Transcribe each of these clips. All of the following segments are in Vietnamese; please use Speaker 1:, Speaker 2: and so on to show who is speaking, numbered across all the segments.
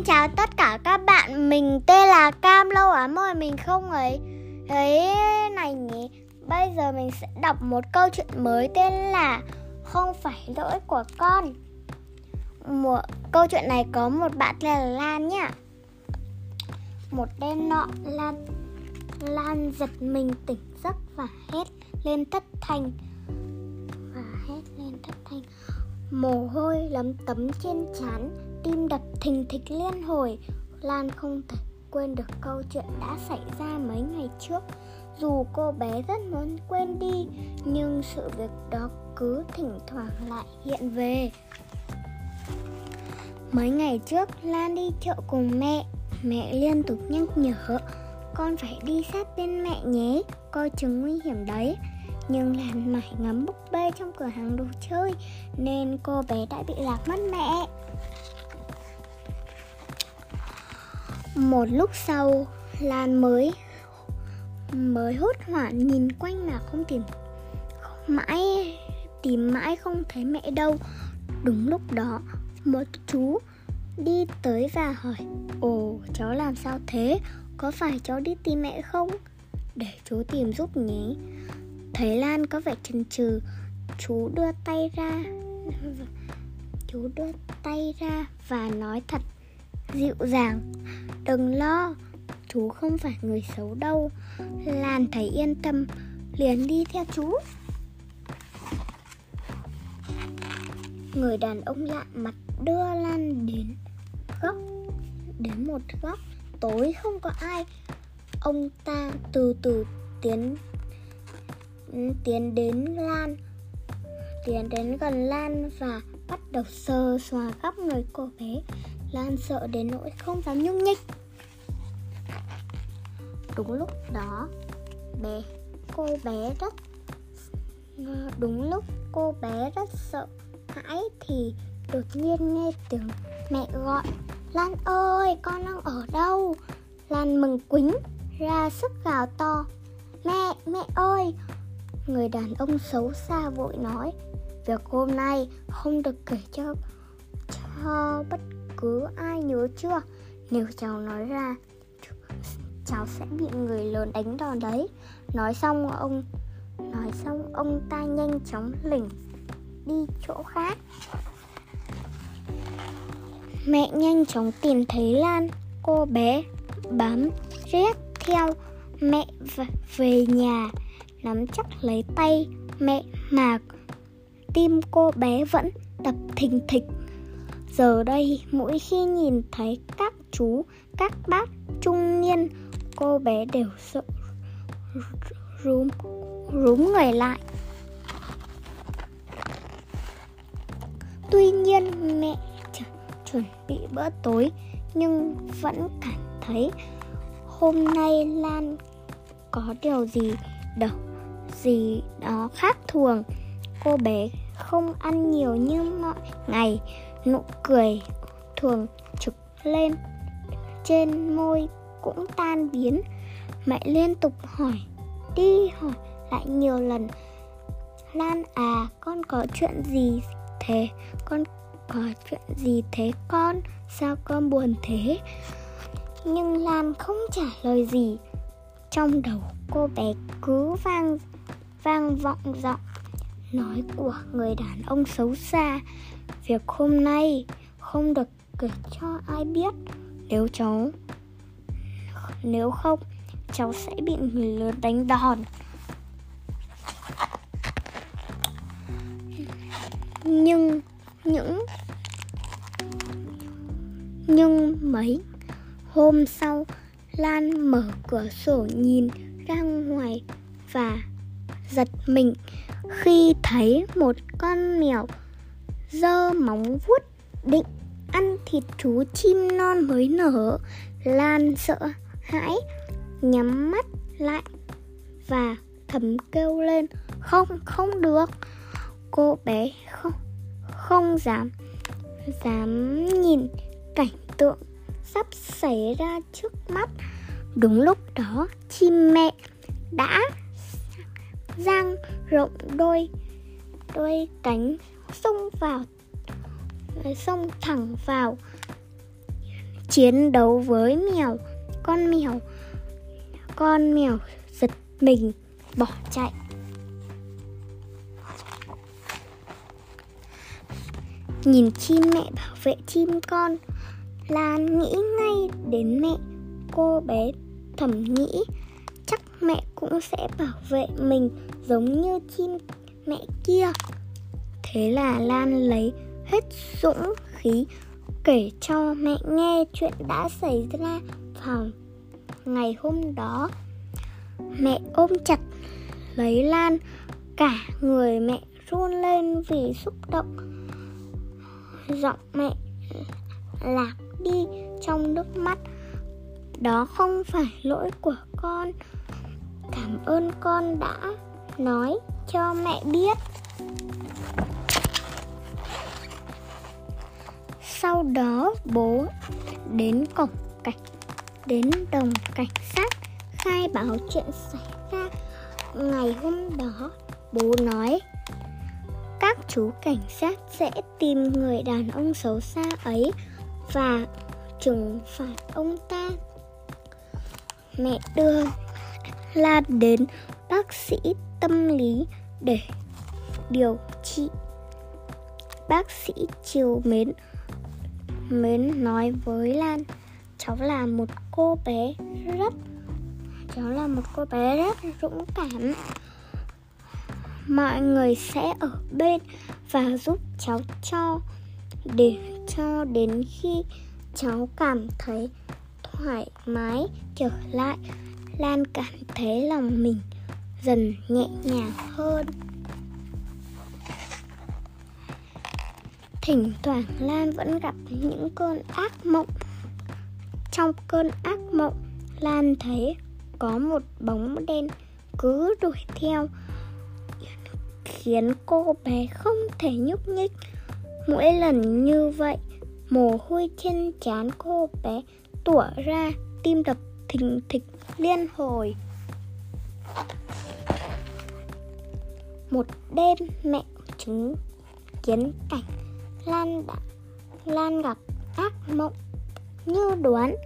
Speaker 1: Xin chào tất cả các bạn, mình tên là Cam lâu lắm rồi mình không ấy ấy này nhỉ. Bây giờ mình sẽ đọc một câu chuyện mới tên là Không phải lỗi của con. Một câu chuyện này có một bạn tên là Lan nhá. Một đêm nọ Lan Lan giật mình tỉnh giấc và hét lên thất thanh và hét lên thất thanh mồ hôi lấm tấm trên trán tim đập thình thịch liên hồi. Lan không thể quên được câu chuyện đã xảy ra mấy ngày trước. Dù cô bé rất muốn quên đi, nhưng sự việc đó cứ thỉnh thoảng lại hiện về. Mấy ngày trước, lan đi chợ cùng mẹ. Mẹ liên tục nhắc nhở, con phải đi sát bên mẹ nhé, coi chừng nguy hiểm đấy. Nhưng Lan mải ngắm búp bê trong cửa hàng đồ chơi, nên cô bé đã bị lạc mất mẹ. Một lúc sau, Lan mới mới hốt hoảng nhìn quanh mà không tìm mãi tìm mãi không thấy mẹ đâu. Đúng lúc đó, một chú đi tới và hỏi: "Ồ, cháu làm sao thế? Có phải cháu đi tìm mẹ không?" Để chú tìm giúp nhé. Thấy Lan có vẻ chần chừ Chú đưa tay ra Chú đưa tay ra và nói thật dịu dàng Đừng lo, Chú không phải người xấu đâu. Lan thấy yên tâm, Liền đi theo chú. Người đàn ông lạ mặt đưa Lan đến góc, Đến một góc, tối không có ai. Ông ta từ từ tiến tiến đến Lan tiến đến gần Lan và bắt đầu sờ xòa khắp người cô bé. Lan sợ đến nỗi không dám nhúc nhích. Đúng lúc đó bé cô bé rất đúng lúc cô bé rất sợ hãi thì đột nhiên nghe tiếng mẹ gọi Lan ơi con đang ở đâu? Lan mừng quính ra sức gào to Mẹ, mẹ ơi, Người đàn ông xấu xa vội nói Việc hôm nay không được kể cho cho bất cứ ai nhớ chưa? Nếu cháu nói ra Cháu sẽ bị người lớn đánh đòn đấy. Nói xong ông, Nói xong ông ta nhanh chóng lỉnh Đi chỗ khác. Mẹ nhanh chóng tìm thấy Lan. Cô bé bám riết theo mẹ về nhà, nắm chắc lấy tay mẹ mà tim cô bé vẫn đập thình thịch giờ đây, mỗi khi nhìn thấy các chú, các bác trung niên, cô bé đều sợ rúm rúm người lại. Tuy nhiên, mẹ chuẩn bị bữa tối, nhưng vẫn cảm thấy hôm nay lan có điều gì đâu gì đó khác thường. Cô bé không ăn nhiều như mọi ngày nụ cười thường trực lên. Trên môi cũng tan biến. Mẹ liên tục hỏi, đi hỏi lại nhiều lần. Lan à con có chuyện gì thế? Con có chuyện gì thế con? Sao con buồn thế? Nhưng lan không trả lời gì. Trong đầu cô bé cứ vang vang vọng giọng nói của người đàn ông xấu xa, việc hôm nay không được kể cho ai biết. Nếu cháu, nếu không, cháu sẽ bị người lớn đánh đòn. Nhưng những, nhưng mấy hôm sau, lan mở cửa sổ nhìn ra ngoài và giật mình khi thấy một con mèo giơ móng vuốt định ăn thịt chú chim non mới nở, lan sợ hãi, nhắm mắt lại và thầm kêu lên, không không được. Cô bé không không dám dám nhìn cảnh tượng sắp xảy ra trước mắt. Đúng lúc đó, chim mẹ đã giang rộng đôi đôi cánh xông vào, xông thẳng vào. Chiến đấu với mèo, con mèo con mèo giật mình, bỏ chạy. Nhìn chim mẹ bảo vệ chim con, lan nghĩ ngay đến mẹ. Cô bé thầm nghĩ, chắc mẹ cũng sẽ bảo vệ mình giống như chim mẹ kia. Thế là lan lấy hết dũng khí, kể cho mẹ nghe chuyện đã xảy ra vào ngày hôm đó. Mẹ ôm chặt lấy lan, cả người mẹ run lên vì xúc động. Giọng mẹ lạc đi trong nước mắt. Đó không phải lỗi của con. Cảm ơn con đã nói cho mẹ biết. Sau đó bố đến cổng cảnh, đến đồng cảnh sát, khai báo chuyện xảy ra. Ngày hôm đó, bố nói, các chú cảnh sát sẽ tìm người đàn ông xấu xa ấy và trừng phạt ông ta. Mẹ đưa Lan đến bác sĩ tâm lý để điều trị. Bác sĩ chiều mến mến nói với Lan, cháu là một cô bé rất, cháu là một cô bé rất dũng cảm mọi người sẽ ở bên và giúp cháu cho, để cho đến khi cháu cảm thấy thoải mái trở lại lan cảm thấy lòng mình dần nhẹ nhàng hơn. Thỉnh thoảng lan vẫn gặp những cơn ác mộng. Trong cơn ác mộng, lan thấy có một bóng đen cứ đuổi theo, khiến cô bé không thể nhúc nhích. Mỗi lần như vậy, mồ hôi trên trán cô bé tủa ra tim đập thình thịch liên hồi một đêm mẹ chứng kiến cảnh lan đã lan gặp ác mộng như đoán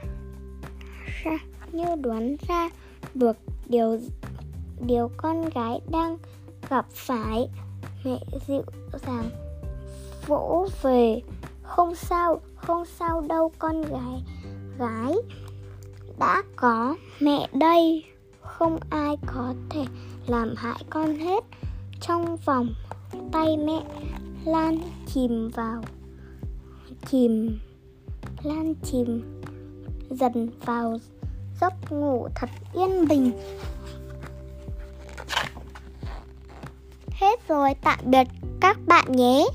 Speaker 1: ra, như đoán ra được điều điều con gái đang gặp phải. Mẹ dịu dàng vỗ về. Không sao không sao đâu con gái gái đã có mẹ đây. Không ai có thể làm hại con hết trong vòng tay mẹ lan chìm vào, chìm, lan chìm, dần vào giấc ngủ thật yên bình. Hết rồi, tạm biệt các bạn nhé.